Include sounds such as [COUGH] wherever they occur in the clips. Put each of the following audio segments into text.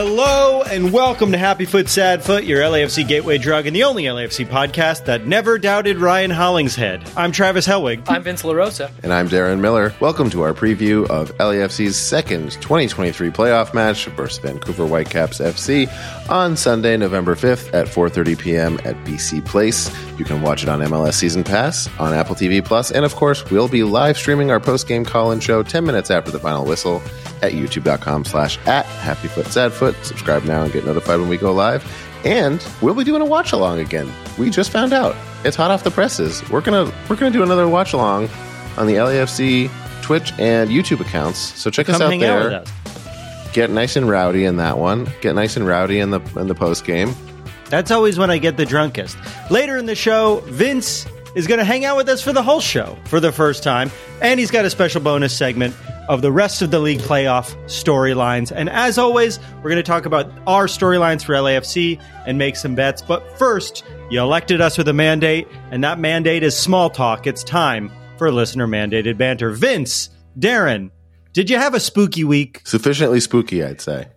Hello and welcome to Happy Foot Sad Foot, your LAFC gateway drug and the only LAFC podcast that never doubted Ryan Hollingshead. I'm Travis Helwig. I'm Vince La Rosa. And I'm Darren Miller. Welcome to our preview of LAFC's second 2023 playoff match versus Vancouver Whitecaps FC on Sunday, November 5th at 4:30 p.m. at BC Place. You can watch it on MLS Season Pass, on Apple TV Plus, and of course, we'll be live streaming our post-game call-in show 10 minutes after the final whistle at youtube.com slash at happyfootsadfoot. Subscribe now and get notified when we go live. And we'll be doing a watch along again. We just found out. It's hot off the presses. We're gonna we're gonna do another watch along on the LAFC Twitch and YouTube accounts. So check us out there. out us. Get nice and rowdy in that one. Get nice and rowdy in the in the post game. That's always when I get the drunkest. Later in the show, Vince is going to hang out with us for the whole show for the first time, and he's got a special bonus segment of the rest of the league playoff storylines. And as always, we're going to talk about our storylines for LAFC and make some bets. But first, you elected us with a mandate, and that mandate is small talk. It's time for listener mandated banter. Vince, Darren, did you have a spooky week? Sufficiently spooky, I'd say.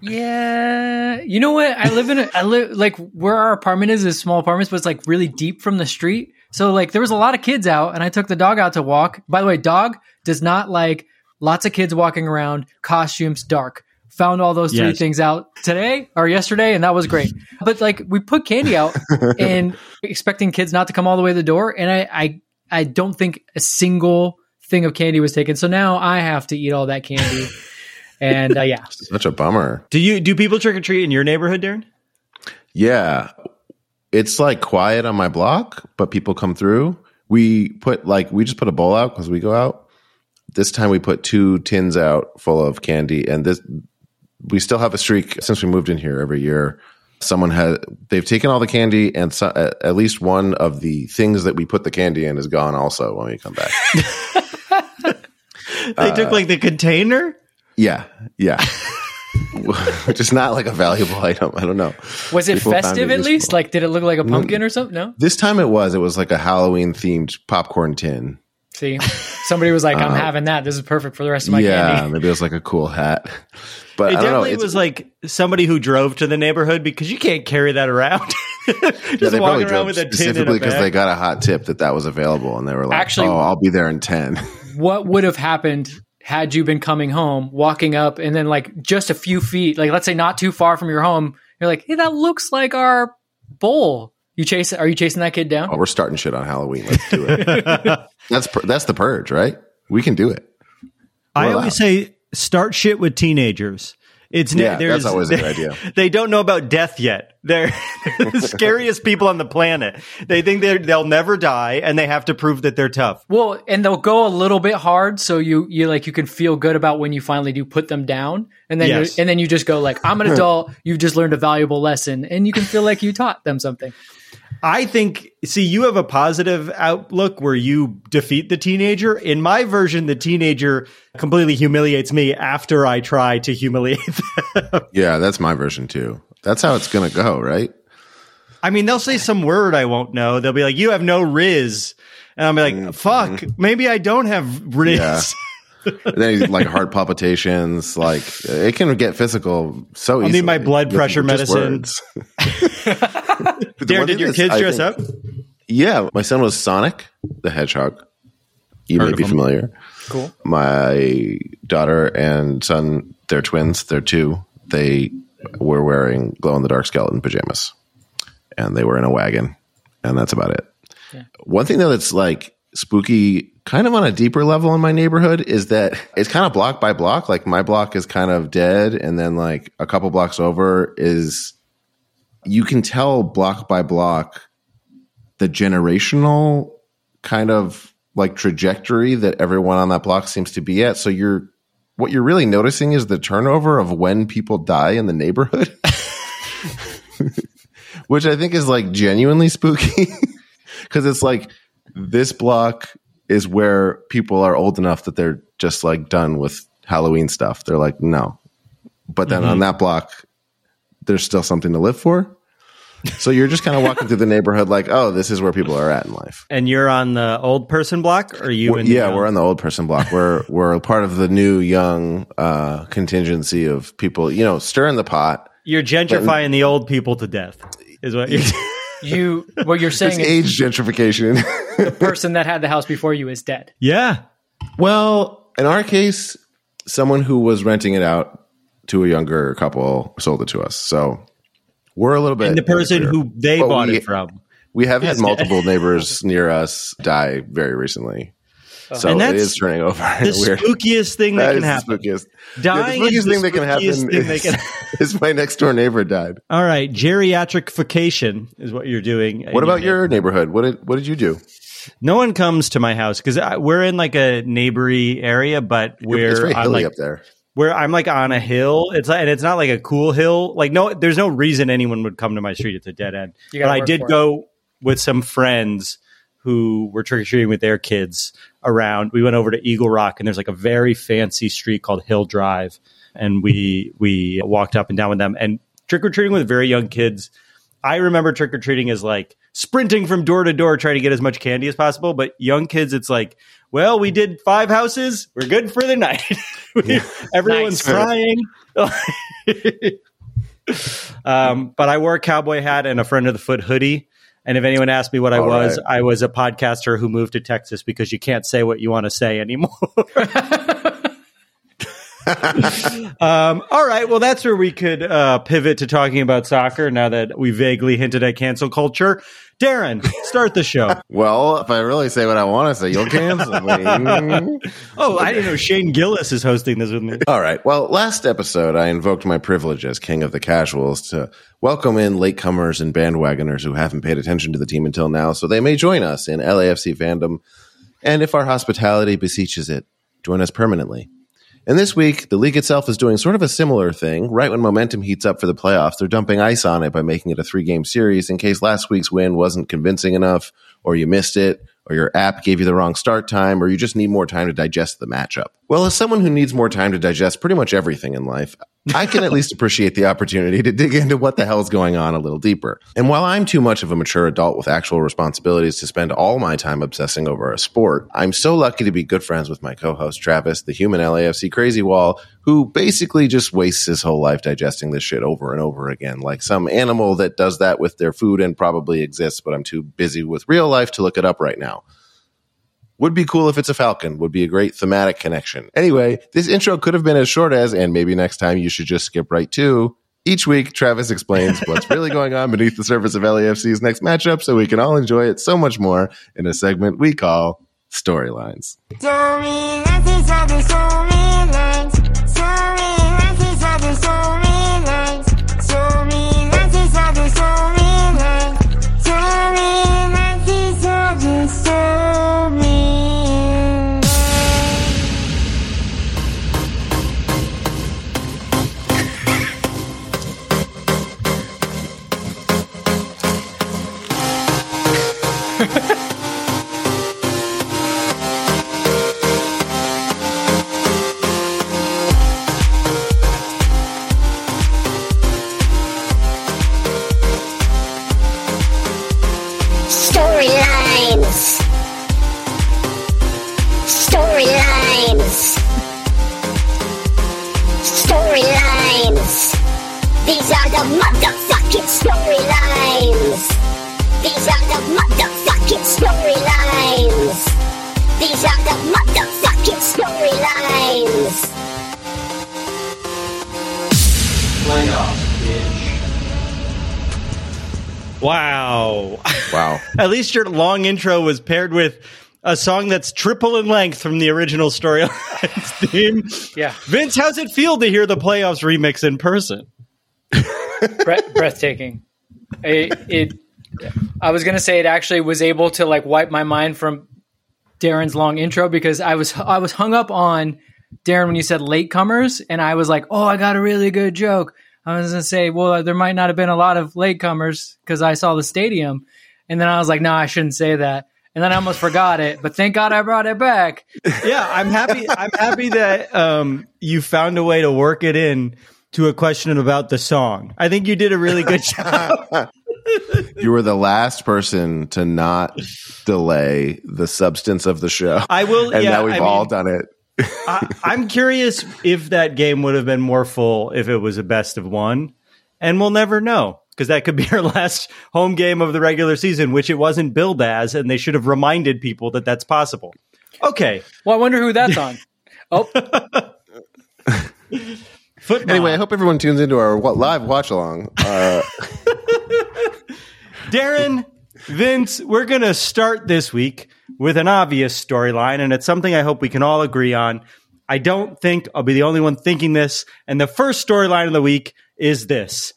Yeah, you know what? I live in a, I live like where our apartment is is small apartments, but it's like really deep from the street. So like there was a lot of kids out, and I took the dog out to walk. By the way, dog does not like lots of kids walking around, costumes, dark. Found all those three Yes. things out today or yesterday, and that was great. [LAUGHS] But like we put candy out [LAUGHS] and expecting kids not to come all the way to the door, and I I I don't think a single thing of candy was taken. So now I have to eat all that candy. [LAUGHS] And uh, yeah, Such a bummer. Do you do people trick or treat in your neighborhood, Darren? Yeah. It's like quiet on my block, but people come through. We put like we just put a bowl out because we go out. This time we put two tins out full of candy, and this we still have a streak since we moved in here every year. Someone has they've taken all the candy, and so, at, least one of the things that we put the candy in is gone. Also, when we come back, [LAUGHS] They took like the container. yeah, yeah, [LAUGHS] which is not like a valuable item. I don't know. was it People festive it at least? Like, did it look like a mm. pumpkin or something? No. This time it was. It was like a Halloween themed popcorn tin. See, somebody was like, "I'm having that. This is perfect for the rest of my Uh, yeah, candy." [LAUGHS] maybe it was like a cool hat. [LAUGHS] But It I don't know. definitely It's, was like somebody who drove to the neighborhood because you can't carry that around. [LAUGHS] Just yeah, they walking probably around drove with a tin in specifically a because they got a hot tip that that was available, and they were like, Actually- "Oh, I'll be there in 10. What would have happened had you been coming home, walking up, and then like just a few feet, like let's say not too far from your home, you're like, "Hey, that looks like our bowl." You chase? Are you chasing that kid down? oh, we're starting shit on Halloween. Let's do it. [LAUGHS] that's that's the purge, right? We can do it. I We're always allowed. say start shit with teenagers. It's Yeah, that's always a good [LAUGHS] idea. They don't know about death yet. They're [LAUGHS] the scariest people on the planet. They think they they'll never die, and they have to prove that they're tough. Well, and they'll go a little bit hard, so you you like you can feel good about when you finally do put them down, and then Yes. you and then you just go like, I'm an adult. You've just learned a valuable lesson, and you can feel like you taught them something. I think. See, you have a positive outlook where you defeat the teenager. In my version, the teenager completely humiliates me after I try to humiliate [LAUGHS] them. Yeah, that's my version too. That's how it's gonna go, right? I mean, they'll say some word I won't know. They'll be like, "You have no riz," and I'll be like, "Fuck, maybe I don't have riz." Mm-hmm. Yeah. And [LAUGHS] then he's like heart palpitations. Like it can get physical so I'll easily. need my blood pressure medicine. [LAUGHS] words. But the Darren, did your that's, kids I dress think- up? Yeah, my son was Sonic the Hedgehog. You Heard may be familiar. Cool. My daughter and son, they're twins. They're two. They were wearing glow in the dark skeleton pajamas, and they were in a wagon, and that's about it. One thing though that's like spooky, kind of on a deeper level in my neighborhood, is that it's kind of block by block. Like my block is kind of dead, and then like a couple blocks over is you can tell block by block the generational kind of like trajectory that everyone on that block seems to be at. So you're what you're really noticing is the turnover of when people die in the neighborhood. [LAUGHS] Which I think is like genuinely spooky [LAUGHS] cuz it's like this block is where people are old enough that they're just like done with Halloween stuff. They're like no. But then on mm-hmm. that block there's still something to live for. So you're just kind of walking through the neighborhood like, oh, this is where people are at in life. And you're on the old person block, or you? We're- in the yeah, young? we're on the old person block. We're we're a part of the new young uh, contingency of people, you know, stirring the pot. You're gentrifying the old people to death. Is what you're. [LAUGHS] You what you're It's saying is age gentrification. the person that had the house before you is dead. yeah. well, in our case, someone who was renting it out to a younger couple sold it to us. So we're a little bit. And the person who they bought we- it from. we have had multiple [LAUGHS] neighbors near us die very recently. Uh-huh. So And that's is turning over. The [LAUGHS] weird- spookiest thing that, That can happen. spookiest. Dying yeah, the is spookiest the thing that can happen spookiest thing that is, can- [LAUGHS] is my next door neighbor died. All right, geriatrification is what you're doing. What about your neighborhood? What did what did you do? No one comes to my house because we're in like a neighbory area, but we're very on hilly like up there. Where I'm like on a hill. It's like, and it's not like a cool hill. Like no, there's no reason anyone would come to my street. It's a dead end. But I did for it. go with some friends who were trick or treating with their kids around. We went over to Eagle Rock, and there's like a very fancy street called Hill Drive, and we we walked up and down with them and trick or treating with very young kids. I remember trick or treating as like sprinting from door to door trying to get as much candy as possible. But young kids, it's like, well, we did five houses. We're good for the night. [LAUGHS] We- Everyone's crying. [LAUGHS] um, but I wore a cowboy hat and a friend of the foot hoodie. And if anyone asked me what I All was, right. I was a podcaster who moved to Texas because you can't say what you want to say anymore. [LAUGHS] [LAUGHS] um, all right. Well, that's where we could uh, pivot to talking about soccer now that we vaguely hinted at cancel culture. Darren, start the show. [LAUGHS] Well, if I really say what I want to say, you'll cancel me. [LAUGHS] Oh, I didn't know Shane Gillis is hosting this with me. All right. Well, last episode, I invoked my privilege as king of the casuals to welcome in latecomers and bandwagoners who haven't paid attention to the team until now, so they may join us in LAFC fandom. And if our hospitality beseeches it, join us permanently. And this week, the league itself is doing sort of a similar thing. Right when momentum heats up for the playoffs, they're dumping ice on it by making it a three game series in case last week's win wasn't convincing enough, or you missed it, or your app gave you the wrong start time, or you just need more time to digest the matchup. Well, as someone who needs more time to digest pretty much everything in life, I can at least [LAUGHS] appreciate the opportunity to dig into what the hell's going on a little deeper. And while I'm too much of a mature adult with actual responsibilities to spend all my time obsessing over a sport, I'm so lucky to be good friends with my co-host Travis, the human LAFC crazy wall, who basically just wastes his whole life digesting this shit over and over again, like some animal that does that with their food and probably exists, but I'm too busy with real life to look it up right now. Would be cool if it's a falcon, would be a great thematic connection. Anyway, this intro could have been as short as, and maybe next time you should just skip right to. Each week, Travis explains what's really going on beneath the surface of LAFC's next matchup so we can all enjoy it so much more in a segment we call Storylines. Storylines. At least your long intro was paired with a song that's triple in length from the original storyline's [LAUGHS] theme. Yeah. Vince, how's it feel to hear the playoffs remix in person? Breath- breathtaking. It, it. I was gonna say it actually was able to like wipe my mind from Darren's long intro because I was I was hung up on Darren when you said latecomers, and I was like, oh, I got a really good joke. I was gonna say, well, there might not have been a lot of latecomers because I saw the stadium, and then I was like, no, I shouldn't say that. And then I almost forgot it, but thank God I brought it back. [LAUGHS] Yeah, I'm happy. I'm happy that um, you found a way to work it in to a question about the song. I think you did a really good [LAUGHS] job. You were the last person to not delay the substance of the show. I will. and yeah, now we've I all mean, done it. I, I'm curious if that game would have been more full if it was a best of one, and we'll never know because that could be [LAUGHS] our last home game of the regular season, which it wasn't billed as, and they should have reminded people that that's possible. Okay, Well, I wonder who that's on. [LAUGHS] Oh, football. Anyway, I hope everyone tunes into our live watch along. Uh, [LAUGHS] Darren, Vince, we're going to start this week with an obvious storyline, and it's something I hope we can all agree on. I don't think I'll be the only one thinking this. And the first storyline of the week is this.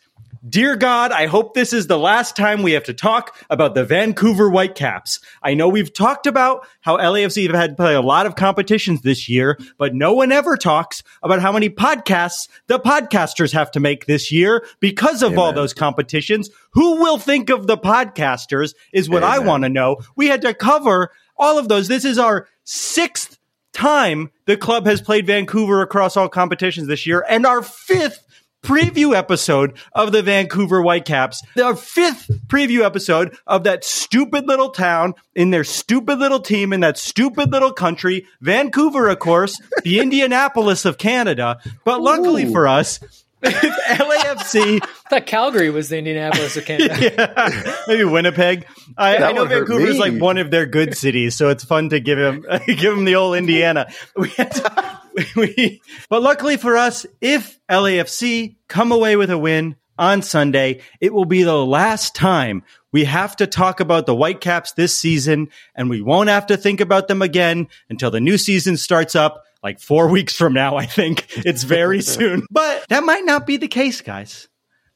Dear God, I hope this is the last time we have to talk about the Vancouver Whitecaps. I know we've talked about how LAFC have had to play a lot of competitions this year, but no one ever talks about how many podcasts the podcasters have to make this year because of all those competitions. Who will think of the podcasters is what I want to know. We had to cover all of those. This is our sixth time the club has played Vancouver across all competitions this year, and our fifth preview episode of the Vancouver Whitecaps. Our fifth preview episode of that stupid little town in their stupid little team in that stupid little country. Vancouver, of course, the [LAUGHS] Indianapolis of Canada. But luckily for us, if LAFC [LAUGHS] I thought Calgary was the Indianapolis of Canada. [LAUGHS] maybe Winnipeg. I, I know would hurt Vancouver's me. like one of their good cities, so it's fun to give him give him the old Indiana. We had to- [LAUGHS] we- but luckily for us, if LAFC come away with a win on Sunday, it will be the last time we have to talk about the Whitecaps this season, and we won't have to think about them again until the new season starts up. Like four [LAUGHS] weeks from now, I think it's very [LAUGHS] soon. But that might not be the case, guys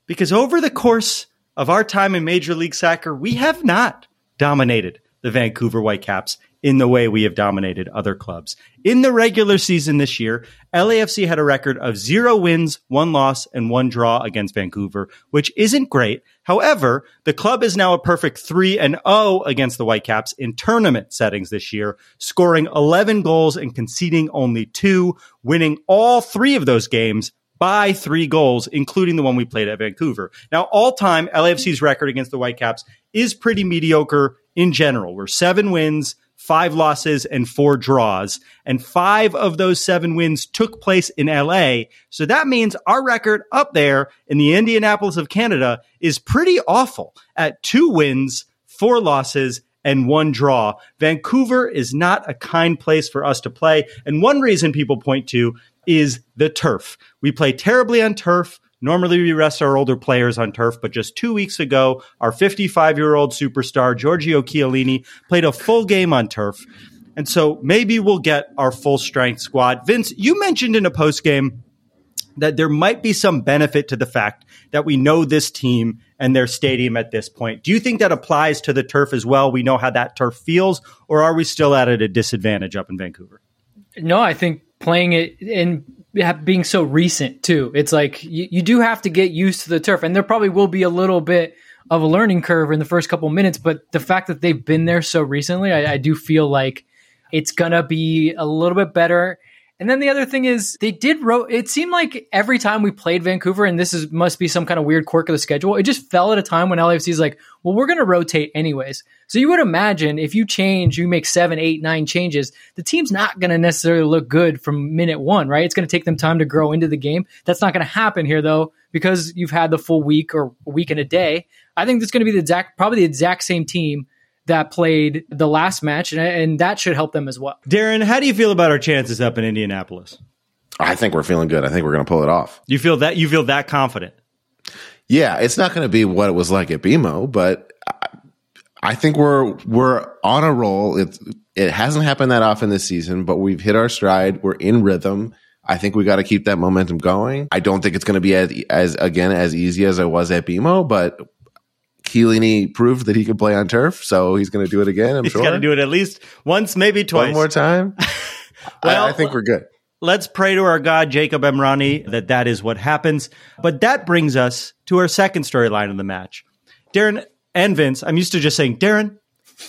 because over the course of our time in Major League Soccer, we have not dominated the Vancouver Whitecaps in the way we have dominated other clubs. In the regular season this year, LAFC had a record of zero wins, one loss, and one draw against Vancouver, which isn't great. However, the club is now a perfect 3 and 0 against the Whitecaps in tournament settings this year, scoring 11 goals and conceding only 2, winning all 3 of those games by three goals, including the one we played at Vancouver. Now, all time, LAFC's record against the Whitecaps is pretty mediocre in general. We're seven wins, five losses, and four draws. And five of those seven wins took place in LA. So that means our record up there in the Indianapolis of Canada is pretty awful at two wins, four losses, and one draw. Vancouver is not a kind place for us to play. And one reason people point to is the turf. We play terribly on turf. Normally we rest our older players on turf, but just two weeks ago, our 55 year old superstar, Giorgio Chiellini, played a full game on turf. And so maybe we'll get our full strength squad. Vince, you mentioned in a post game that there might be some benefit to the fact that we know this team and their stadium at this point. Do you think that applies to the turf as well? We know how that turf feels, or are we still at a disadvantage up in Vancouver? No, I think playing it ha- being so recent too. It's like you, you do have to get used to the turf, and there probably will be a little bit of a learning curve in the first couple minutes. But the fact that they've been there so recently, I, I do feel like it's gonna be a little bit better. And then the other thing is they did ro- it seemed like every time we played Vancouver and this is must be some kind of weird quirk of the schedule, it just fell at a time when LAFC is like, well, we're going to rotate anyways. So you would imagine if you change, you make seven, eight, nine changes, the team's not going to necessarily look good from minute one, right? It's going to take them time to grow into the game. That's not going to happen here though, because you've had the full week or week and a day. I think that's going to be the exact, probably the exact same team that played the last match, and, and that should help them as well. Darren, how do you feel about our chances up in Indianapolis? I think we're feeling good. I think we're going to pull it off. You feel that you feel that confident. Yeah, it's not going to be what it was like at BMO, but I, I think we're we're on a roll. It it hasn't happened that often this season, but we've hit our stride. We're in rhythm. I think we got to keep that momentum going. I don't think it's going to be as, as again as easy as I was at BMO, but Chiellini proved that he could play on turf, so he's going to do it again. I'm sure He's going to do it at least once, maybe twice. one more time. Well, [LAUGHS] I, I think we're good. Let's pray to our God, Jacob Emrani, that that is what happens. But that brings us to our second storyline of the match. Darren and Vince, I'm used to just saying Darren,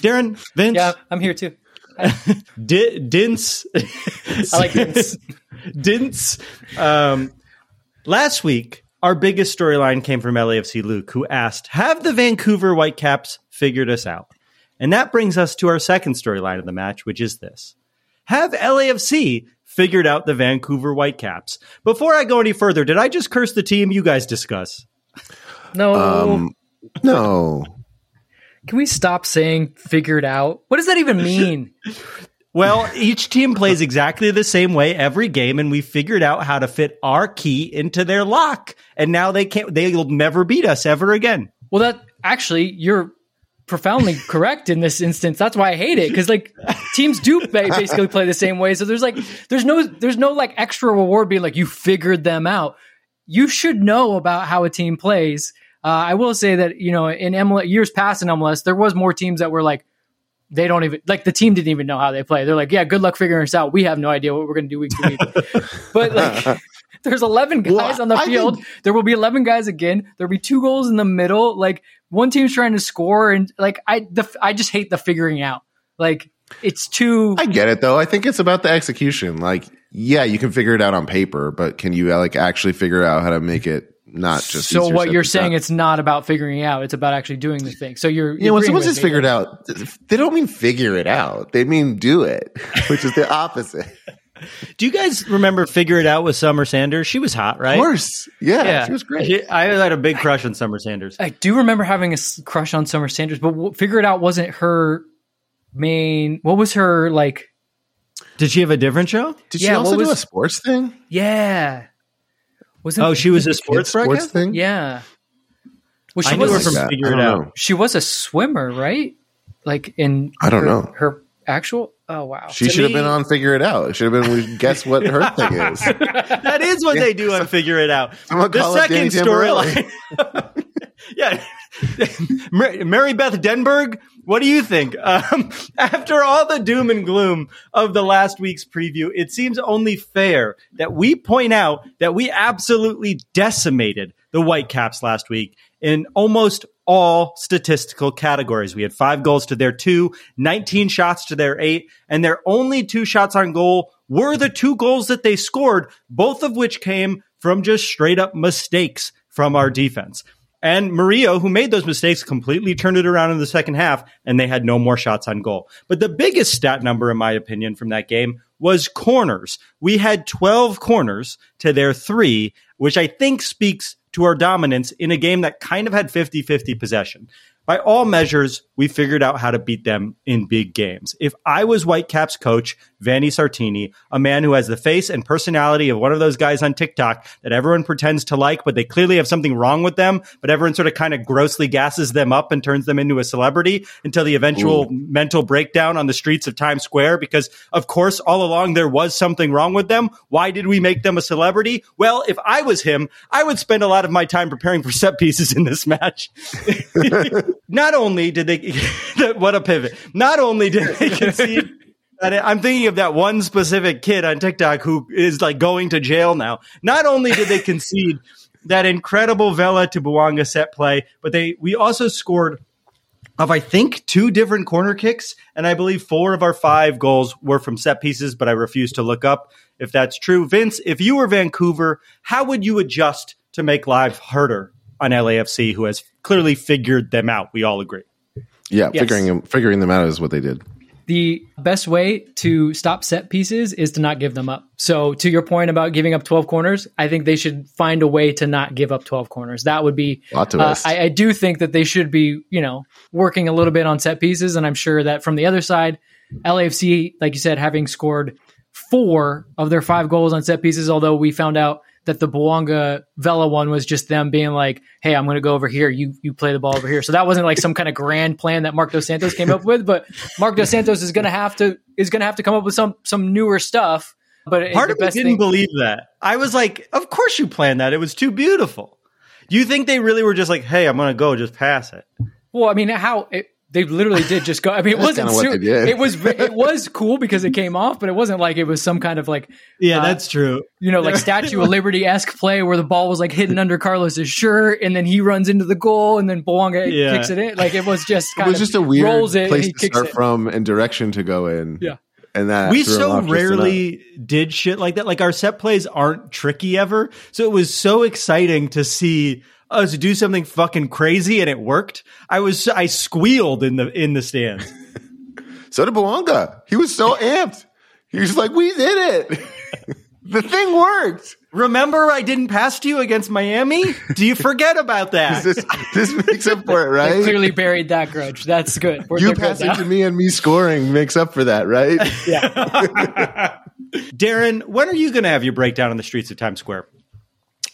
Darren, Vince, Yeah, I'm here too. [LAUGHS] D- Dince, I like this. [LAUGHS] Dince. Um, last week, our biggest storyline came from LAFC Luke, who asked, Have the Vancouver Whitecaps figured us out? And that brings us to our second storyline of the match, which is this Have LAFC figured out the Vancouver Whitecaps? Before I go any further, did I just curse the team you guys discuss? No, Um, no, can we stop saying "figured out"? What does that even mean? [LAUGHS] Well, each team plays exactly the same way every game, and we figured out how to fit our key into their lock. And now they can't, they'll never beat us ever again. well, that actually you're profoundly [LAUGHS] correct in this instance. That's why I hate it because like teams do basically play the same way. So there's like there's no there's no like extra reward being like you figured them out. You should know about how a team plays. Uh, I will say that you know in MLS, years past in MLS, there was more teams that were like they don't even like the team didn't even know how they play. They're like, yeah, good luck figuring us out. We have no idea what we're going to do week to week. [LAUGHS] but like, [LAUGHS] there's 11 guys Well, on the field. think- there will be 11 guys again. There'll be two goals in the middle. Like one team's trying to score, and like I, the, I just hate the figuring out. Like it's too. I get it though. I think it's about the execution. Like, yeah, you can figure it out on paper, but can you like actually figure out how to make it not just? so what you're saying, it's not about figuring it out. It's about actually doing the thing. So you're, you know, when agreeing someone with says me. figure it out, they don't mean figure it out. They mean do it, [LAUGHS] which is the opposite. [LAUGHS] Do you guys remember Figure It Out with Summer Sanders? She was hot, right? Of course, yeah, Yeah. she was great. She- I had a big crush on Summer Sanders. I do remember having a crush on Summer Sanders, but figure it out wasn't her main. What was her like? Did she have a different show? Did yeah, she what also do was- a sports thing? Yeah, wasn't Oh, she was a sports sports thing? Yeah. Well, I she knew her was from Figure It Out. know. she was a swimmer, right? Like in I don't her- know. her actual. Oh wow, She To should have been on Figure It Out. It should have been. We guess what her thing is. [LAUGHS] That is what they do on Figure It Out. Someone the call it Danny second storyline. [LAUGHS] [LAUGHS] yeah. [LAUGHS] Mary Beth Denberg, what do you think? [LAUGHS] Um, after all the doom and gloom of the last week's preview, it seems only fair that we point out that we absolutely decimated the Whitecaps last week in almost all statistical categories. We had five goals to their two, 19 shots to their eight, and their only two shots on goal were the two goals that they scored, both of which came from just straight up mistakes from our defense. And Murillo, who made those mistakes, completely turned it around in the second half, and they had no more shots on goal. But the biggest stat number, in my opinion, from that game was corners. We had 12 corners to their three, which I think speaks to our dominance in a game that kind of had 50 50 possession. By all measures, we figured out how to beat them in big games. If I was Whitecaps coach, Vanni Sartini, a man who has the face and personality of one of those guys on TikTok that everyone pretends to like, but they clearly have something wrong with them, but everyone sort of kind of grossly gasses them up and turns them into a celebrity until the eventual mental breakdown on the streets of Times Square, because of course, all along there was something wrong with them. Why did we make them a celebrity? Well, if I was him, I would spend a lot of my time preparing for set pieces in this match. [LAUGHS] Not only did they, [LAUGHS] what a pivot. Not only did they [LAUGHS] concede, I'm thinking of that one specific kid on TikTok who is like going to jail now. Not only did they concede [LAUGHS] that incredible Vela to Bouanga set play, but they, we also scored of I think two different corner kicks, and I believe four of our five goals were from set pieces, but I refuse to look up if that's true. Vince, if you were Vancouver, how would you adjust to make life harder on LAFC, who has clearly figured them out? We all agree. Yeah, Yes. figuring them, figuring them out is what they did. The best way to stop set pieces is to not give them up. So to your point about giving up 12 corners, I think they should find a way to not give up 12 corners. That would be, uh. I, I do think that they should be, you know, working a little bit on set pieces. And I'm sure that from the other side, LAFC, like you said, having scored four of their five goals on set pieces. Although we found out that the Bouanga Vela one was just them being like, "Hey, I'm going to go over here. You you play the ball over here." So that wasn't like some kind of grand plan that Marc Dos Santos came up with. But Marc Dos Santos is going to have to is going to have to come up with some some newer stuff. But Part of me didn't thing- believe that. I was like, of course you planned that. It was too beautiful. Do you think they really were just like, hey, I'm going to go, just pass it? Well, I mean, how it, they literally did just go. I mean, it wasn't. kinda what they did. It was. It [LAUGHS] was cool because it came off, but it wasn't like it was some kind of like Yeah, Uh, that's true. you know like Statue of [LAUGHS] Liberty esque play where the ball was like hidden under Carlos's shirt, and then he runs into the goal, and then Bouanga Yeah. kicks it in. Like it was just It was of just a weird rolls it and place he to kicks start it. from and direction to go in. Yeah. And that we so off just enough. rarely did shit like that. Like our set plays aren't tricky ever. So it was so exciting to see us to do something fucking crazy and it worked. I was I squealed in the in the stands. [LAUGHS] So did Bouanga. He was so [LAUGHS] amped. He was like, "We did it. [LAUGHS] the thing worked." Remember I didn't pass to you against Miami? Do you forget about that? This this makes up for it, They right? clearly buried that grudge. That's good. We're You they're good passing to me and me scoring makes up for that, right? Yeah. Darren, when are you going to have your breakdown on the streets of Times Square?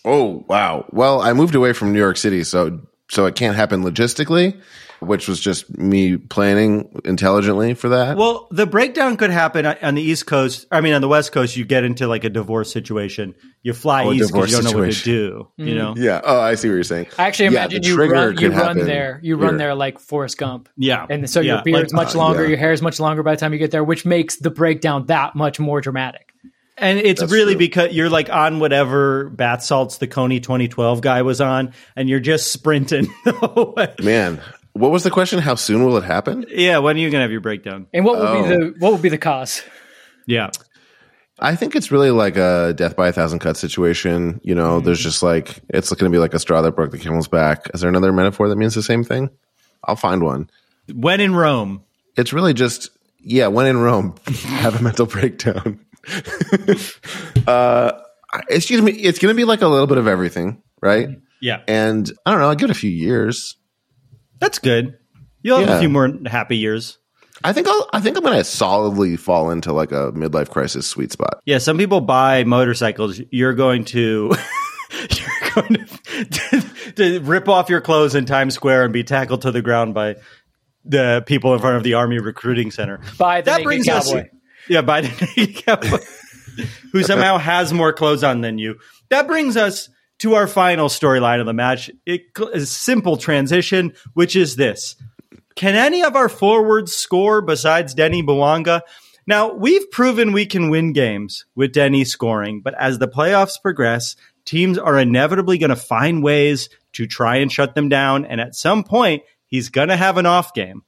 Oh wow. Well, I moved away from New York City, so so it can't happen logistically, which was just me planning intelligently for that. Well, the breakdown could happen on the East Coast. I mean, on the West Coast, you get into like a divorce situation. You fly Oh, east because you don't know what to situation. do. You know? yeah. Oh, I see what you're saying. I actually Yeah, imagine you run, you run happen there. You run here. there like Forrest Gump. Yeah. And so Yeah, your beard's like, much uh, longer, yeah. your hair is much longer by the time you get there, which makes the breakdown that much more dramatic. And it's That's really true. because you're like on whatever bath salts the Kony 2012 guy was on, and you're just sprinting. [LAUGHS] Man, what was the question? How soon will it happen? yeah, when are you gonna have your breakdown? And what would Oh. be the oh. what would be the cause? Yeah, I think it's really like a death by a thousand cuts situation. You know, mm-hmm. there's just like it's going to be like a straw that broke the camel's back. Is there another metaphor that means the same thing? I'll find one. when in Rome. It's really just yeah. When in Rome, [LAUGHS] have a mental breakdown. [LAUGHS] uh, it's gonna be it's gonna be like a little bit of everything, right? Yeah, And I don't know. I give it a few years. that's good. You'll have Yeah. a few more happy years. I think I'll. I think I'm gonna solidly fall into like a midlife crisis sweet spot. Yeah, some people buy motorcycles. You're going to [LAUGHS] you're going to, to, [LAUGHS] to rip off your clothes in Times Square and be tackled to the ground by the people in front of the Army Recruiting Center. By the that naked brings cowboy. us, yeah, cowboy, [LAUGHS] who somehow has more clothes on than you. That brings us to our final storyline of the match. It is a simple transition, which is this: Can any of our forwards score besides Denny Bouanga? Now, we've proven we can win games with Denny scoring, but as the playoffs progress, teams are inevitably going to find ways to try and shut them down. And at some point, he's going to have an off game.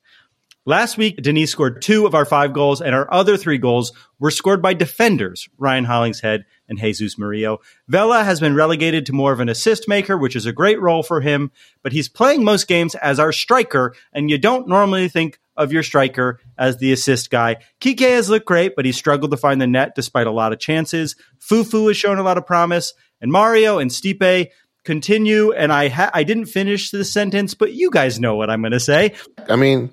Last week, Denise scored two of our five goals, and our other three goals were scored by defenders, Ryan Hollingshead and Jesus Murillo. Vela has been relegated to more of an assist maker, which is a great role for him, but he's playing most games as our striker, and you don't normally think of your striker as the assist guy. Kike has looked great, but he struggled to find the net despite a lot of chances. Fufu has shown a lot of promise, and Mario and Stipe continue. And I ha- I didn't finish the sentence, but you guys know what I'm going to say. I mean,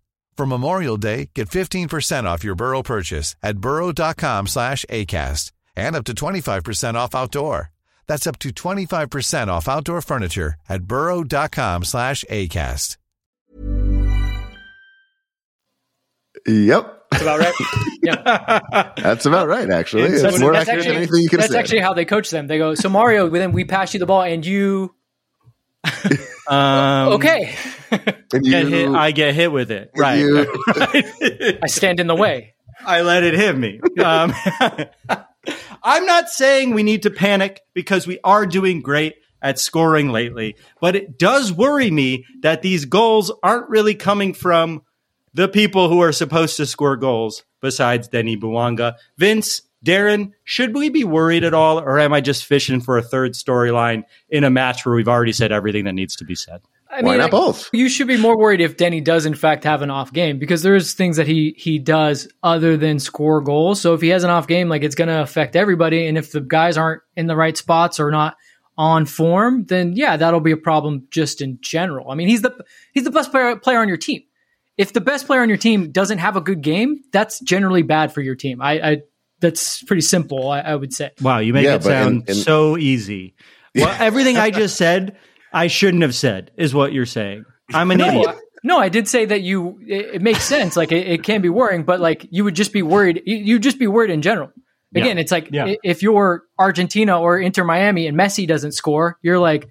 For Memorial Day, get 15% off your Burrow purchase at burrow.com slash ACAST and up to 25% off outdoor. That's up to 25% off outdoor furniture at burrow.com slash ACAST. yep, That's about right. [LAUGHS] yeah. that's about right. Actually, It's- it's, that's- more accurate actually, than anything you could have that's said. actually how they coach them. They go, so Mario, then we pass you the ball and you Um, [LAUGHS] [LAUGHS] Okay, [LAUGHS] And Get hit, I get hit with it. Right. you- [LAUGHS] I stand in the way. I let it hit me. Um, [LAUGHS] I'm not saying we need to panic because we are doing great at scoring lately, but it does worry me that these goals aren't really coming from the people who are supposed to score goals besides Denny Bouanga. Vince, Darren, should we be worried at all, or am I just fishing for a third storyline in a match where we've already said everything that needs to be said? I Why mean, not I- both? You should be more worried if Denny does in fact have an off game because there's things that he he does other than score goals. So if he has an off game, like it's going to affect everybody. And if the guys aren't in the right spots or not on form, then yeah, that'll be a problem just in general. I mean, he's the he's the best player player on your team. If the best player on your team doesn't have a good game, that's generally bad for your team. I, I that's pretty simple. I, I would say. Wow, you make Yeah, it but in- sound in- so easy. [LAUGHS] Well, everything I just said, I shouldn't have said, is what you're saying. I'm an No, idiot. I- no, I did say that you. It, it makes sense. Like it, it can be worrying, but like you would just be worried. You you'd just be worried in general. Again, Yeah. it's like Yeah. if you're Argentina or Inter Miami and Messi doesn't score, you're like,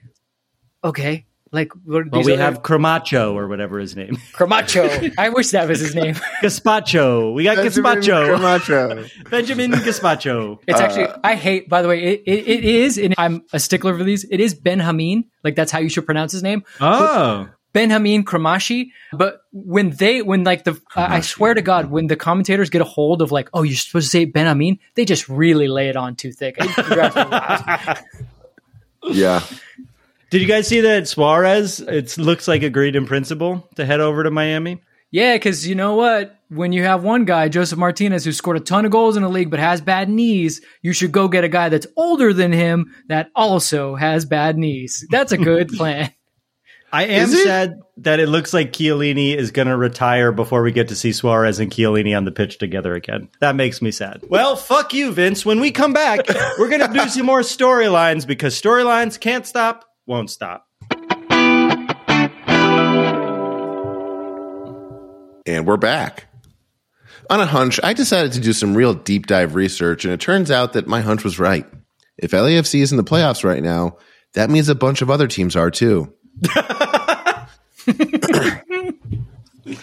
okay, like what Well, we other- have Cramacho or whatever his name. Cramacho. [LAUGHS] I wish that was his name. [LAUGHS] Gazpacho. We got Benjamin Gazpacho. Camacho. [LAUGHS] Benjamin Gazpacho. It's actually I hate. By the way, it, it, it is, and I'm a stickler for these. It is Ben Hameen. Like that's how you should pronounce his name. Oh. Benjamin Cremaschi. But when they, when like the, I I swear to God, when the commentators get a hold of like, oh, you're supposed to say Benjamin, they just really lay it on too thick. It drives me wild. Yeah. Did you guys see that Suarez? It looks like agreed in principle to head over to Miami. yeah, because you know what? When you have one guy, Josef Martinez, who scored a ton of goals in the league but has bad knees, you should go get a guy that's older than him that also has bad knees. That's a good [LAUGHS] plan. I am sad that it looks like Chiellini is going to retire before we get to see Suarez and Chiellini on the pitch together again. That makes me sad. Well, fuck you, Vince. When we come back, we're going to do some more storylines because storylines can't stop, won't stop. And we're back. On a hunch, I decided to do some real deep dive research, and it turns out that my hunch was right. If LAFC is in the playoffs right now, that means a bunch of other teams are too. [LAUGHS]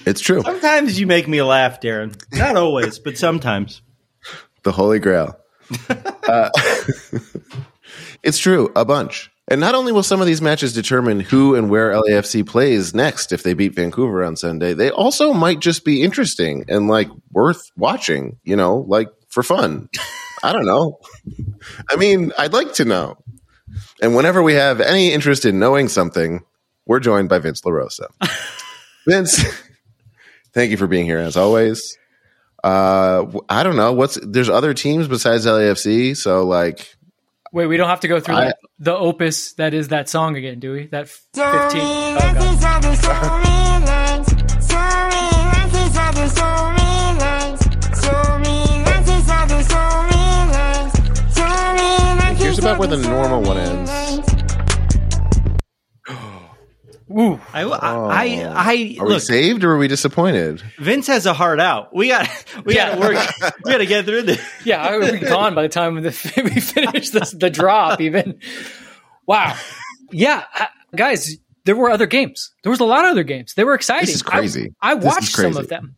it's true. Sometimes you make me laugh, Darren. Not always, but sometimes. The Holy Grail. [LAUGHS] Uh, [LAUGHS] it's true, a bunch. And not only will some of these matches determine who and where LAFC plays next if they beat Vancouver on Sunday, they also might just be interesting and like worth watching, you know, like for fun. I don't know. I mean, I'd like to know. And whenever we have any interest in knowing something, we're joined by Vince La Rosa. [LAUGHS] Vince, thank you for being here as always. Uh, I don't know what's there's other teams besides LAFC, so like Wait, we don't have to go through I- like, the opus that is that song again, do we? That 15. Oh, here's about where the normal one ends. Ooh. I, I, I, oh. I Are we saved or are we disappointed? Vince has a heart out. We got, we got to work. We got to get through this. [LAUGHS] Yeah, I would be gone by the time [LAUGHS] we finish this, the drop. Even wow, yeah, I- guys, there were other games. There was a lot of other games. They were exciting. This is crazy. I, I This is watched some of them,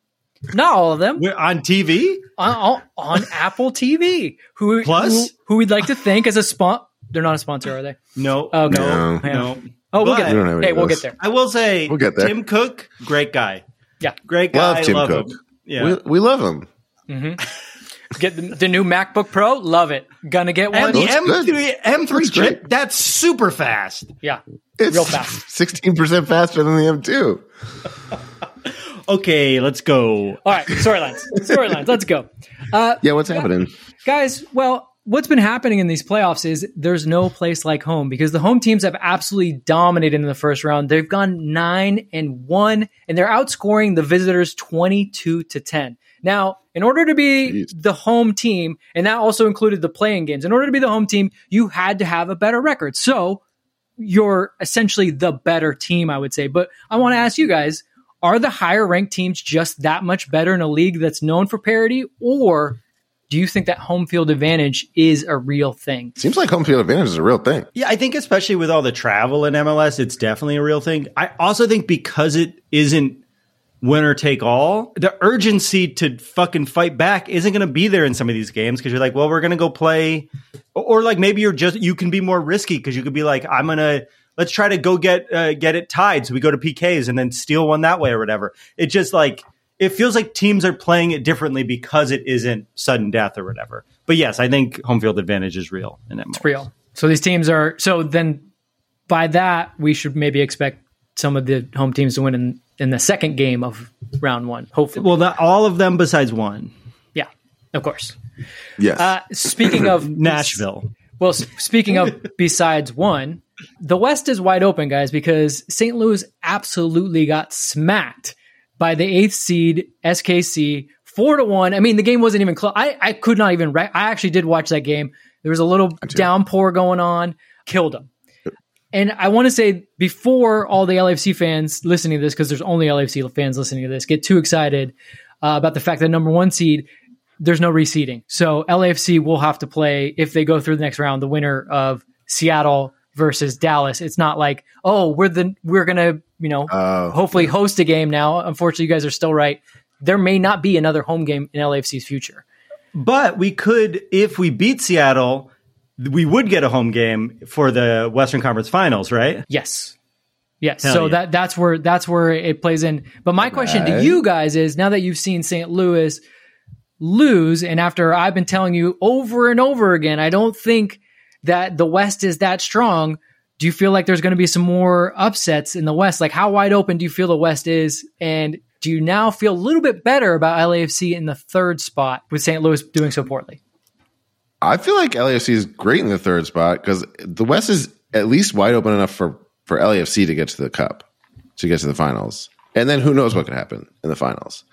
not all of them, We're on TV. on, on, on Apple TV. Who Plus? who, who we'd like to thank as a spon. They're not a sponsor, are they? No. Oh, okay. No. Yeah. No. Oh, we'll But- get We don't there. have any Hey, we'll get there. I will say, We'll get there. Tim Cook, great guy. Yeah, Great guy. Love Tim love Cook. him. Yeah. We, we love him. get the, the new MacBook Pro. Love it. Gonna get one. the M3, M3 chip, great. that's super fast. Yeah, It's real fast. [LAUGHS] 16% faster than the M2. [LAUGHS] Okay, let's go. All right, storylines. Storylines. Let's go. Uh, Yeah, what's happening? guys well what's been happening in these playoffs is there's no place like home because the home teams have absolutely dominated in the first round. They've gone 9 and 1 and they're outscoring the visitors 22 to 10 now in order to be Jeez. the home team and that also included the playing games in order to be the home team you had to have a better record. So you're essentially the better team i would say. But i want to ask you guys are the higher ranked teams just that much better in a league that's known for parity or Do you think that home field advantage is a real thing? Seems like home field advantage is a real thing. Yeah, I think especially with all the travel in MLS, it's definitely a real thing. I also think because it isn't winner take all, the urgency to fucking fight back isn't going to be there in some of these games because you're like, well, we're going to go play, or, or like maybe you're just you can be more risky because you could be like, I'm gonna let's try to go get uh, get it tied, so we go to PKs and then steal one that way or whatever. It just like it feels like teams are playing it differently because it isn't sudden death or whatever. But yes, I think home field advantage is real in that. It's real. So these teams are so then by that we should maybe expect some of the home teams to win in in the second game of round one. Hopefully, Well, not all of them besides one. yeah, of course. Yes. Uh, speaking of [LAUGHS] Nashville. Well, speaking of besides one, the West is wide open, guys, because St. Louis absolutely got smacked by the eighth seed SKC four to one. I mean, the game wasn't even close. I, I could not even. Re- I actually did watch that game. There was a little downpour going on. Killed them. And I want to say before all the LFC fans listening to this, because there's only LFC fans listening to this, get too excited uh, about the fact that number one seed there's no reseeding. So LAFC will have to play if they go through the next round, the winner of Seattle versus Dallas. It's not like, oh, we're the we're gonna, you know, Oh. hopefully host a game now. Unfortunately, you guys are still right. There may not be another home game in LAFC's future. But we could, if we beat Seattle, we would get a home game for the Western Conference Finals, right? Yes. Yes. Hell so yeah. that that's where that's where it plays in. But my question to you guys is now that you've seen St. Louis lose, and after I've been telling you over and over again, I don't think that the West is that strong. Do you feel like there's going to be some more upsets in the West? Like how wide open do you feel the West is? And do you now feel a little bit better about LAFC in the third spot with St. Louis doing so poorly? I feel like LAFC is great in the third spot because the West is at least wide open enough for, for LAFC to get to the cup, to get to the finals. And then who knows what could happen in the finals.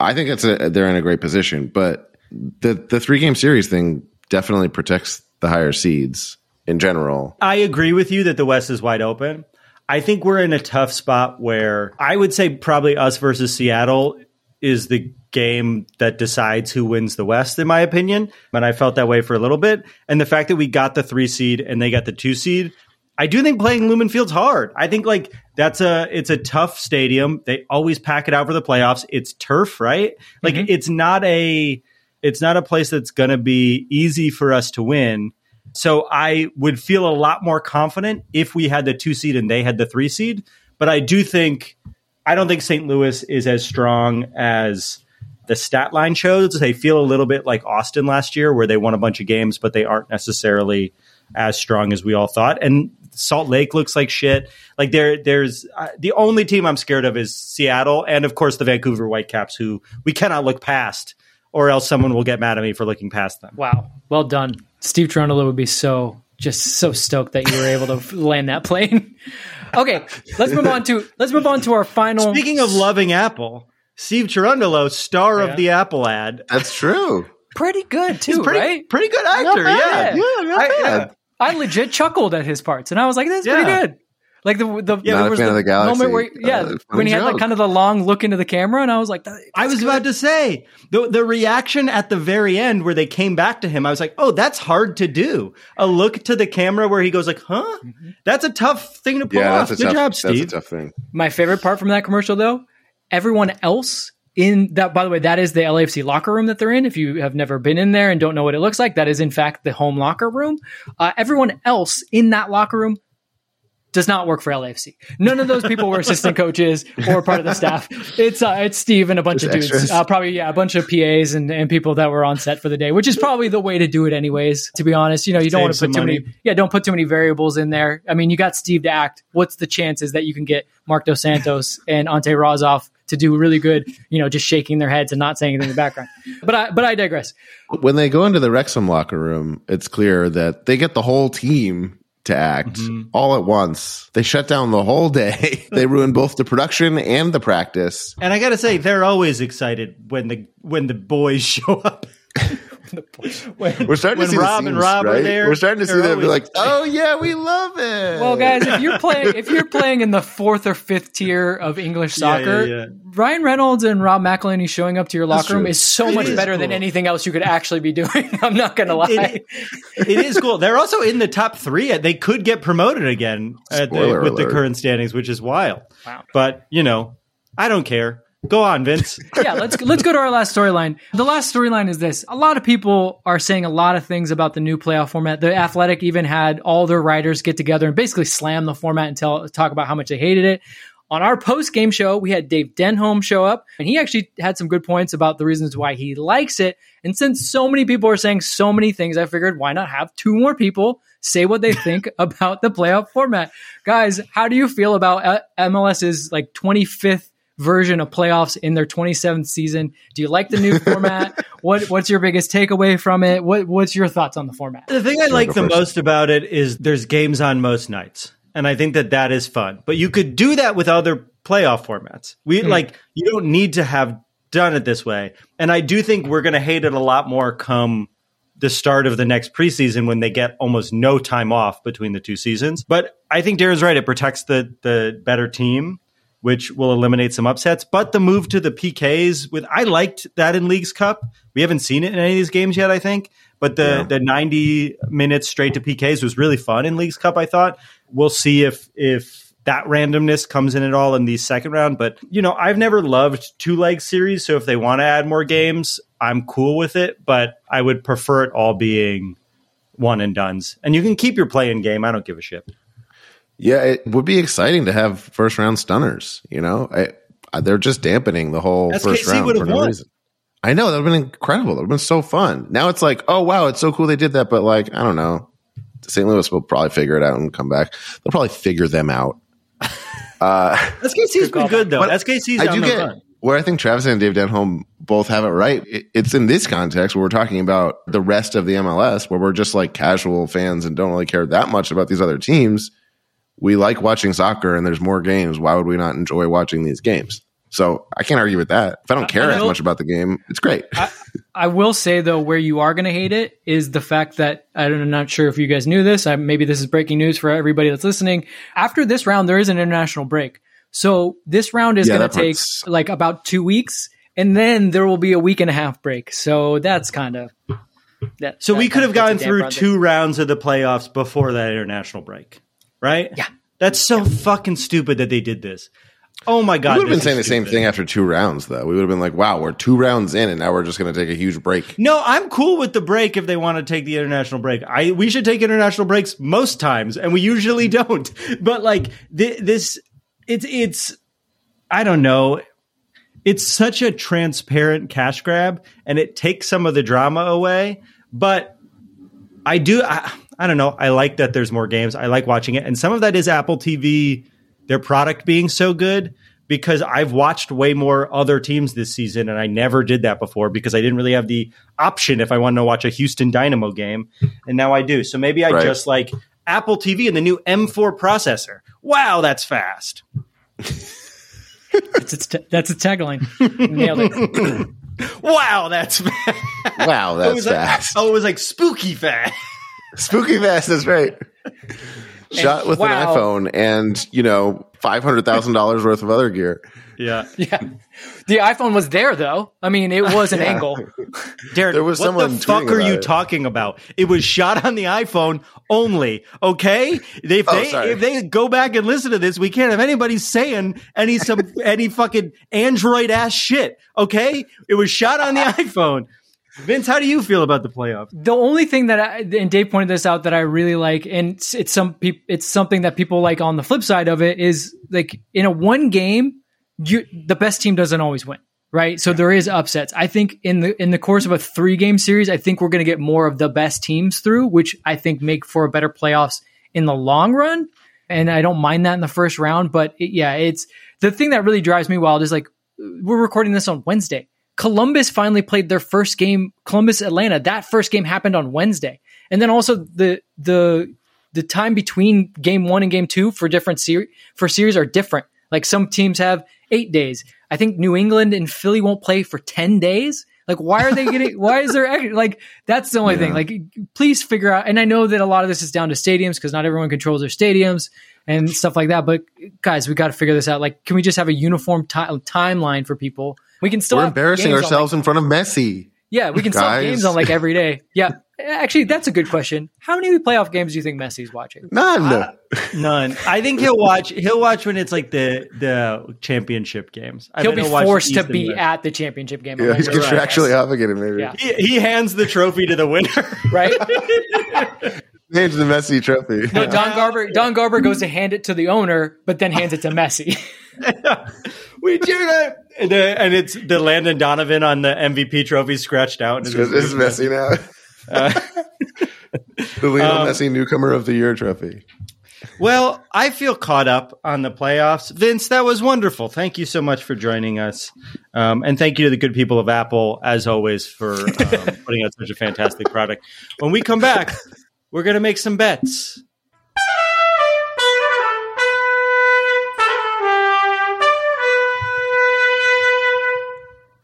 I think it's a, they're in a great position, but the, the three game series thing definitely protects the higher seeds in general. I agree with you that the West is wide open. I think we're in a tough spot where I would say probably us versus Seattle is the game that decides who wins the West, in my opinion. And I felt that way for a little bit. And the fact that we got the three seed and they got the two seed, I do think playing Lumen Field's hard. I think like that's a it's a tough stadium. They always pack it out for the playoffs. It's turf, right? Like mm-hmm. it's not a it's not a place that's going to be easy for us to win. So I would feel a lot more confident if we had the two seed and they had the three seed. But I do think I don't think St. Louis is as strong as the stat line shows. They feel a little bit like Austin last year, where they won a bunch of games, but they aren't necessarily as strong as we all thought. And Salt Lake looks like shit. Like there, there's uh, the only team I'm scared of is Seattle, and of course the Vancouver Whitecaps, who we cannot look past, or else someone will get mad at me for looking past them. Wow. Well done. Steve Cherundolo would be so just so stoked that you were able to [LAUGHS] land that plane. [LAUGHS] okay, let's move on to let's move on to our final Speaking of loving Apple, Steve Cherundolo, star of the Apple ad, That's true. pretty good too, pretty right? pretty good actor. bad. Yeah, Yeah, not I- bad. I legit chuckled at his parts and I was like, that's Yeah. pretty good. Like the the Yeah, there was the, of the Galaxy. moment where yeah, Uh, when he had like kind of the long look into the camera and I was like, that, I was about to say the the reaction at the very end where they came back to him. I was like, "Oh, that's hard to do." A look to the camera where he goes like, "Huh?" That's a tough thing to pull Yeah, off. that's a Good tough, job, that's Steve. a tough thing. My favorite part from that commercial, though, everyone else in that, by the way, that is the LAFC locker room that they're in. If you have never been in there and don't know what it looks like, that is in fact the home locker room. Uh, everyone else in that locker room does not work for LAFC. None of those people were [LAUGHS] assistant coaches or part of the staff. It's uh, it's Steve and a bunch Just of dudes, uh, probably yeah, a bunch of PAs and, and people that were on set for the day, which is probably the way to do it, anyways. To be honest, you know, you don't Save want to put too money. many yeah, don't put too many variables in there. I mean, you got Steve to act. What's the chances that you can get Marc Dos Santos [LAUGHS] and Ante Razov to do really good? You know, just shaking their heads and not saying anything in the background. But I but I digress. When they go into the Wrexham locker room, it's clear that they get the whole team to act Mm-hmm. all at once. They shut down the whole day. [LAUGHS] they ruin both the production and the practice. And I got to say, they're always excited when the when the boys [LAUGHS] show up. When, We're starting to see Rob the and Rob right? are there. We're starting to see they're them be like, "Oh yeah, we love it." Well, guys, if you're playing [LAUGHS] if you're playing in the fourth or fifth tier of English Yeah, yeah, soccer, yeah. Ryan Reynolds and Rob McElhenney showing up to your locker room is so It much is better than anything else you could actually be doing. [LAUGHS] I'm not gonna lie. It, it is cool. They're also in the top three. They could get promoted again at the, Spoiler with the current standings, which is wild. Wow. But you know, I don't care. Go on, Vince. [LAUGHS] yeah, let's let's go to our last storyline. The last storyline is this: a lot of people are saying a lot of things about the new playoff format. The Athletic even had all their writers get together and basically slam the format and tell talk about how much they hated it. On our post game show, we had Dave Denholm show up, and he actually had some good points about the reasons why he likes it. And since so many people are saying so many things, I figured why not have two more people say what they think [LAUGHS] about the playoff format. Guys, how do you feel about uh, MLS's like 25th version of playoffs in their 27th season? Do you like the new [LAUGHS] format? What what's your biggest takeaway from it? What what's your thoughts on the format? The thing I like the first. most about it is there's games on most nights, and I think that that is fun. But you could do that with other playoff formats. We hmm. like you don't need to have done it this way, and I do think we're going to hate it a lot more come the start of the next preseason when they get almost no time off between the two seasons. But I think Darren's right; it protects the the better team. Which will eliminate some upsets, but the move to the PKs with I liked that in Leagues Cup. We haven't seen it in any of these games yet, I think, but the Yeah. the 90 minutes straight to PKs was really fun in Leagues Cup, I thought. We'll see if if that randomness comes in at all in the second round. But you know, I've never loved two leg series, so if they want to add more games, I'm cool with it. But I would prefer it all being one and duns. And you can keep your play in game. I don't give a shit. Yeah, it would be exciting to have first round stunners. You know, I, I, they're just dampening the whole SKC first round for no won. reason. I know that would have been incredible. That would have been so fun. Now it's like, oh wow, it's so cool they did that, but like, I don't know. St. Louis will probably figure it out and come back. They'll probably figure them out. [LAUGHS] Uh, SKC's been good though. But SKC's I on do the get run. where I think Travis and Dave Denholm both have it right. It- It's in this context where we're talking about the rest of the MLS, where we're just like casual fans and don't really care that much about these other teams. We like watching soccer, and there's more games. Why would we not enjoy watching these games? So I can't argue with that. If I don't care I as much about the game, it's great. I will say though, where you are going to hate it is the fact that I don't- I'm not sure if you guys knew this. I, maybe this is breaking news for everybody that's listening. After this round, there is an international break, so this round is Yeah, going to take part's- like about two weeks, and then there will be a week and a half break. So that's kind of that. So that- we could have that puts a gone through two rounds of the playoffs before that international break, right? Yeah. That's so fucking stupid that they did this. Oh my god! We would have been saying the is same thing after two rounds, though. We would have been like, "Wow, we're two rounds in, and now we're just going to take a huge break." No, I'm cool with the break if they want to take the international break. I we should take international breaks most times, and we usually [LAUGHS] don't. But like thi- this, it's it's I don't know. It's such a transparent cash grab, and it takes some of the drama away. But I do. I, I don't know. I like that there's more games. I like watching it, and some of that is Apple TV, their product being so good. Because I've watched way more other teams this season, and I never did that before because I didn't really have the option if I wanted to watch a Houston Dynamo game, and now I do. So maybe I Right. just like Apple TV and the new M4 processor. Wow, that's fast. That's its, that's its tagline. Nailed it. [COUGHS] Wow, that's fast. Wow, it that's was like- fast. oh, it was like spooky fast. Spooky fast. That's right. [LAUGHS] Shot with wow. an iPhone and you know five hundred thousand dollars worth of other gear. Yeah. [LAUGHS] Yeah, the iPhone was there though. I mean, it was an angle. [LAUGHS] Derek, There was what someone the fuck are you it. talking about? It was shot on the iPhone only. Okay, if Oh, they sorry. if they go back and listen to this, we can't have anybody saying any some any fucking Android ass shit. Okay, it was shot on the iPhone. Vince, how do you feel about the playoffs? The only thing that I, and Dave pointed this out that I really like, and it's, it's some peop, it's something that people like on the flip side of it is like in a one game, you, the best team doesn't always win, right? So there is upsets. I think in the in the course of a three game series, I think we're going to get more of the best teams through, which I think make for a better playoffs in the long run. And I don't mind that in the first round, but it, yeah, it's the thing that really drives me wild is like we're recording this on Wednesday. Columbus finally played their first game. Columbus Atlanta. That first game happened on Wednesday, and then also the the the time between game one and game two for different series for series are different. Like some teams have eight days. I think New England and Philly won't play for ten days. Like, why are they getting? why is there like that's the only thing? Like, please figure out. And I know that a lot of this is down to stadiums because not everyone controls their stadiums and stuff like that. But guys, we got to figure this out. Like, can we just have a uniform ti- timeline for people? We can still We're embarrassing games on, ourselves like- in front of Messi. yeah, we can still have games on like every day. [LAUGHS] Yeah, actually, that's a good question. How many playoff games do you think Messi's watching? None. Uh, none. I think he'll watch. He'll watch when it's like the the championship games. I He'll bet be watch forced to be West. at the championship game. yeah, he's Right. contractually obligated, maybe. Yeah. He, he hands the trophy to the winner. right? [LAUGHS] Change the Messi trophy. No, Don Garber. Don Garber goes to hand it to the owner, but then hands it to Messi. [LAUGHS] we do that, and, the, and it's the Landon Donovan on the MVP trophy scratched out. This is Messi now. [LAUGHS] [LAUGHS] the Lionel Messi Newcomer of the Year trophy. Well, I feel caught up on the playoffs. Vince, that was wonderful. Thank you so much for joining us. Um, and thank you to the good people of Apple, as always, for um, putting out such a fantastic product. When we come back, we're going to make some bets.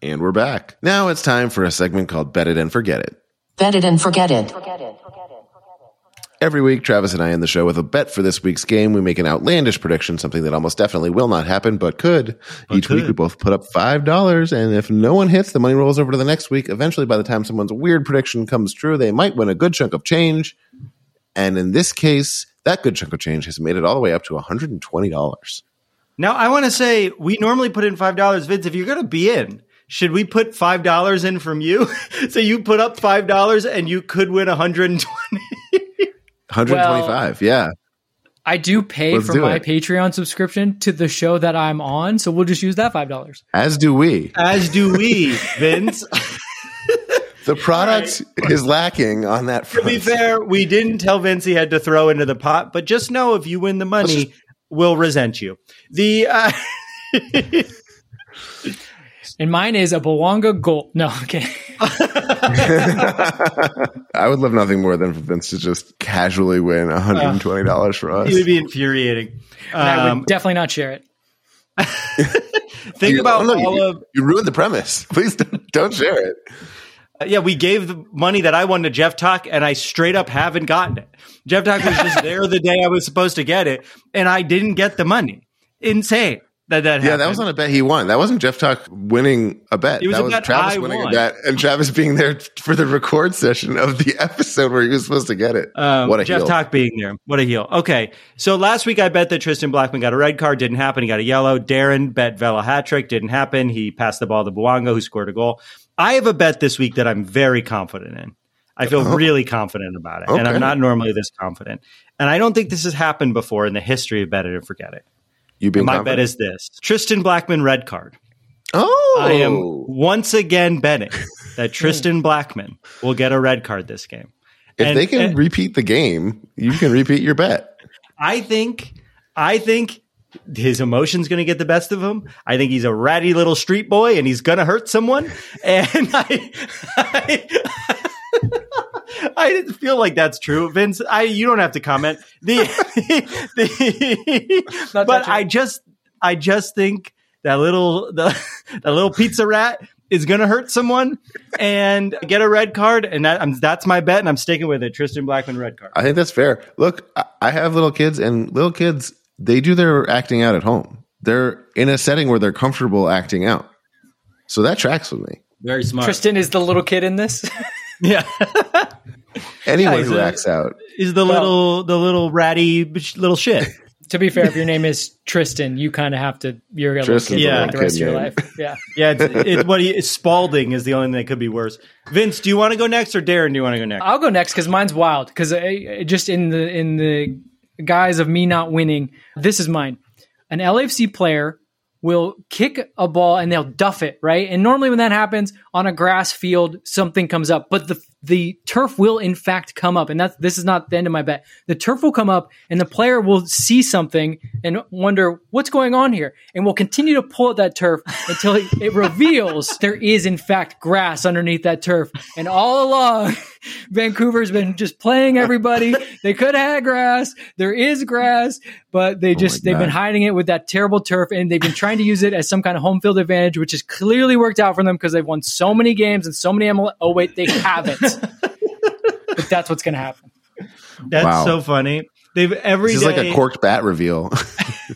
And we're back. Now it's time for a segment called Bet It and Forget It. Bet it and forget it. Every week, Travis and I end the show with a bet for this week's game. We make an outlandish prediction, something that almost definitely will not happen, but could. Each week, we both put up $5, and if no one hits, the money rolls over to the next week. Eventually, by the time someone's weird prediction comes true, they might win a good chunk of change. And in this case, that good chunk of change has made it all the way up to $120. Now, I want to say we normally put in $5. Vince, if you're going to be in, should we put $5 in from you? [LAUGHS] so you put up $5 and you could win 120 [LAUGHS] 125, yeah. I do pay Let's for do my it. Patreon subscription to the show that I'm on, so we'll just use that five dollars. As do we. As do we, [LAUGHS] Vince. The product is lacking on that to front. be fair, we didn't tell Vince he had to throw into the pot, but just know if you win the money, we'll resent you. The uh, And mine is a Bouanga gold. No, okay. [LAUGHS] I would love nothing more than for Vince to just casually win $120 for us. it would be infuriating. I Um, would definitely not share it. [LAUGHS] think You- about oh, no, all you, of you ruined the premise. [LAUGHS] Please don't, don't share it. yeah. We gave the money that I won to Jeff Talk, and I straight up haven't gotten it. Jeff Talk was just there the day I was supposed to get it, and I didn't get the money. Insane that that Yeah, happened. that was on a bet he won. That wasn't Jeff Talk winning a bet. It was that a was bet Travis I winning won. a bet and Travis being there for the record session of the [LAUGHS] episode where he was supposed to get it. Um, what a Jeff heel. Talk being there. What a heel. Okay. So last week I bet that Tristan Blackmon got a red card. Didn't happen. He got a yellow. Darren bet Vela hat trick. Didn't happen. He passed the ball to Bouanga, who scored a goal. I have a bet this week that I'm very confident in. I feel really confident about it. And I'm not normally this confident. And I don't think this has happened before in the history of Bet It and Forget It. You being My confident? bet is this Tristan Blackmon red card. Oh, I am once again betting that [LAUGHS] Tristan Blackmon will get a red card this game. if and- they can and- repeat the game, you can repeat your bet. I think, I think his emotions going to get the best of him. I think he's a ratty little street boy and he's going to hurt someone. [LAUGHS] And I, [LAUGHS] I, [LAUGHS] I didn't feel like that's true, Vince. I, you don't have to comment. The, [LAUGHS] the Not but. I just, I just think that little, the, [LAUGHS] that little pizza rat is going to hurt someone and get a red card. And that, I'm, that's my bet. And I'm sticking with it. Tristan Blackmon red card. I think that's fair. Look, I- I have little kids, and little kids, they do their acting out at home. They're in a setting where they're comfortable acting out. So that tracks with me. Very smart. Tristan is the little kid in this. Yeah. [LAUGHS] Anyone Yeah, he's who a- acts out. is the little the little ratty little shit. to be fair, if your name is Tristan, you kind of have to. You're a little Tristan's kid a like the rest of your name. life. Yeah. [LAUGHS] Yeah, it's, it's what he Spalding is the only thing that could be worse. Vince, do you want to go next or Darren? Do you want to go next? I'll go next because mine's wild. Because uh, just in the in the guise of me not winning, this is mine. An LFC player will kick a ball and they'll duff it right. And normally when that happens on a grass field, something comes up, but the the turf will in fact come up, and that's this is not the end of my bet. The turf will come up, and the player will see something and wonder what's going on here, and will continue to pull at that turf until it, it reveals there is in fact grass underneath that turf. And all along, [LAUGHS] Vancouver's been just playing everybody. They could have had grass. There is grass, but they oh just they've been hiding it with that terrible turf, and they've been trying to use it as some kind of home field advantage, which has clearly worked out for them because they've won so so many games and so many MLS. Oh wait, they haven't. [LAUGHS] but that's what's going to happen. That's Wow. so funny. They've every This is like a corked bat reveal. [LAUGHS]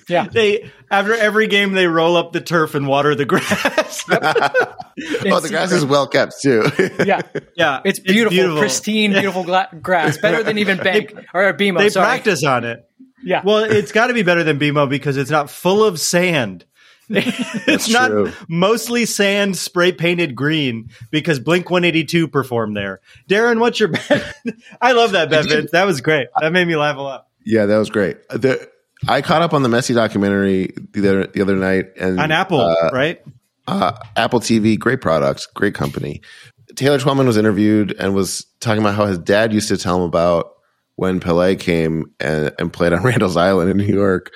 Yeah. They after every game they roll up the turf and water the grass. [LAUGHS] oh, the grass is well kept too. Yeah. yeah, It's beautiful, pristine, beautiful gla- grass. Better than even Bank or BMO. They sorry. practice on it. Yeah. Well, it's got to be better than BMO because it's not full of sand. [LAUGHS] it's not true. mostly sand spray painted green because Blink 182 performed there. Darren, what's your [LAUGHS] bet? I love that bet, Vince. That was great. That made me laugh a lot. yeah, that was great. The, I caught up on the Messi documentary the other, the other night and On Apple, uh, right? uh, Apple TV, great products, great company. Taylor Twellman was interviewed and was talking about how his dad used to tell him about when Pele came and, and played on [LAUGHS] Randall's Island in New York.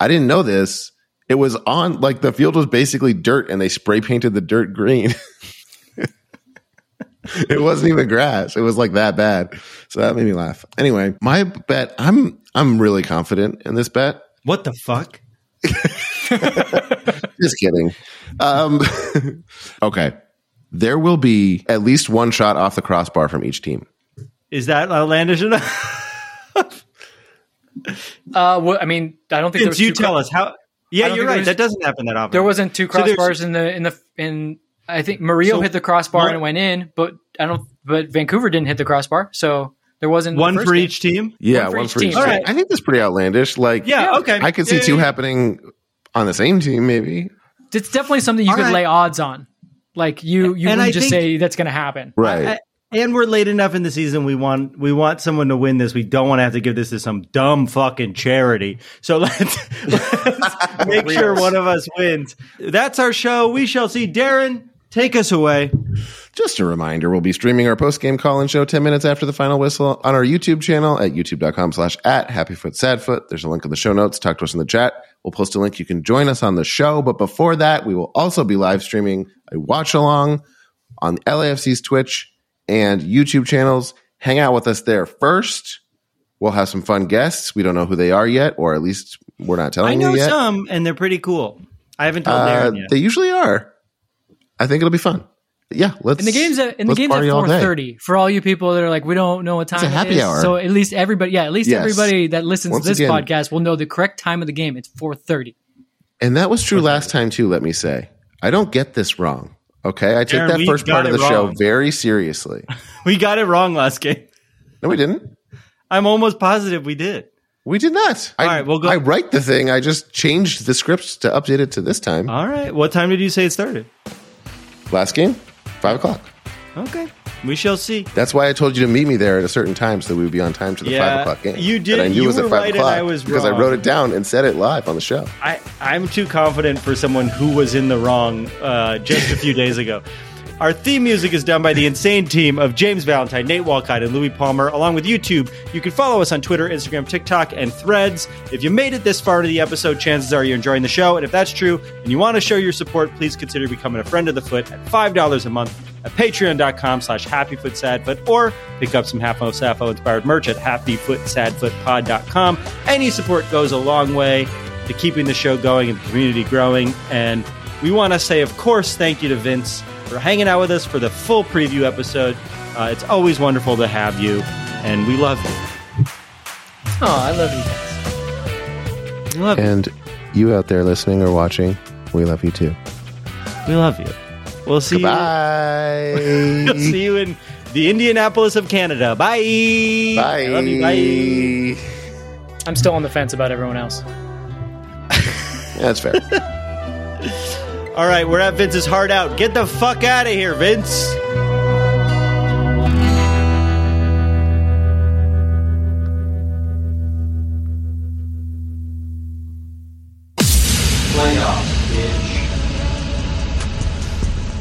I didn't know this. It was on like the field was basically dirt and they spray painted the dirt green. [LAUGHS] it wasn't even grass. It was like that bad. So that made me laugh. Anyway, my bet, I'm I'm really confident in this bet. What the fuck? [LAUGHS] Just kidding. Um, [LAUGHS] okay. There will be at least one shot off the crossbar from each team. Is that outlandish enough? Uh, well, I mean, I don't think there you two tell cro- us how. I Yeah, you're right. there's- That doesn't happen that often. There wasn't two So crossbars in the in the in. I think Mario So hit the crossbar one- and it went in, but I don't. But Vancouver didn't hit the crossbar, so there wasn't the for game. each team. Yeah, One for one each for each team. team. All right. I think that's pretty outlandish. Like, Yeah, okay. I could see Yeah, two yeah, yeah. happening on the same team, maybe. It's definitely something you All could right. lay odds on. Like you, you And wouldn't I just think- say that's going to happen. Right. I- and we're late enough in the season. We want we want someone to win this. We don't want to have to give this to some dumb fucking charity. So [LAUGHS] let's, let's make [LAUGHS] sure one of us wins. That's our show. We shall see. Darren, take us away. Just a reminder, we'll be streaming our post-game call-in show 10 minutes after the final whistle on our YouTube channel at youtube.com slash at happyfootsadfoot. There's a link in the show notes. Talk to us in the chat. We'll post a link. You can join us on the show. But before that, we will also be live streaming a watch along on LAFC's Twitch and YouTube channels. Hang out with us there first. We'll have some fun guests. We don't know who they are yet, or at least we're not telling you. I know you yet. some, and they're pretty cool. I haven't told Uh, Darren yet. they usually are. I think it'll be fun. Yeah, let's. And the game's at, and the game's at party all four thirty for all you people that are like, we don't know what time a happy it is. hour. So at least everybody, yeah, at least Yes. everybody that listens Once to this again- podcast will know the correct time of the game. It's four thirty. And that was true last time too. Let me say, I don't get this wrong. Okay, I take Aaron, that first part of the show very seriously. [LAUGHS] we got it wrong last game. No, we didn't. I'm almost positive we did. We did not. I, All right, we'll go- I write the thing. I just changed the script to update it to this time. All right. What time did you say it started? Last game, five o'clock. Okay. We shall see. That's why I told you to meet me there at a certain time so that we would be on time to the Yeah, five o'clock game. you did- And I knew you it was at five right o'clock I was because I wrote it down and said it live on the show. I, I'm too confident for someone who was in the wrong uh, just a few days ago. Our theme music is done by the insane team of James Valentine, Nate Walcott, and Louis Palmer, along with YouTube. You can follow us on Twitter, Instagram, TikTok, and Threads. If you made it this far into the episode, chances are you're enjoying the show. And if that's true and you want to show your support, please consider becoming a friend of the foot at $5 a month at patreon.com slash happyfootsadfoot or pick up some HaFoSaFo inspired merch at happyfootsadfootpod.com. Any support goes a long way to keeping the show going and the community growing. And we want to say, of course, thank you to Vince for hanging out with us for the full preview episode. Uh, it's always wonderful to have you, and we love you. Oh, I love you guys. We love you. And you out there listening or watching, we love you too. We love you. We'll see Bye. you. We'll see you in the Indianapolis of Canada. Bye. Bye. I love you. Bye. I'm still on the fence about everyone else. That's fair. [LAUGHS] All right, we're at Vince's Heart Out. Get the fuck out of here, Vince.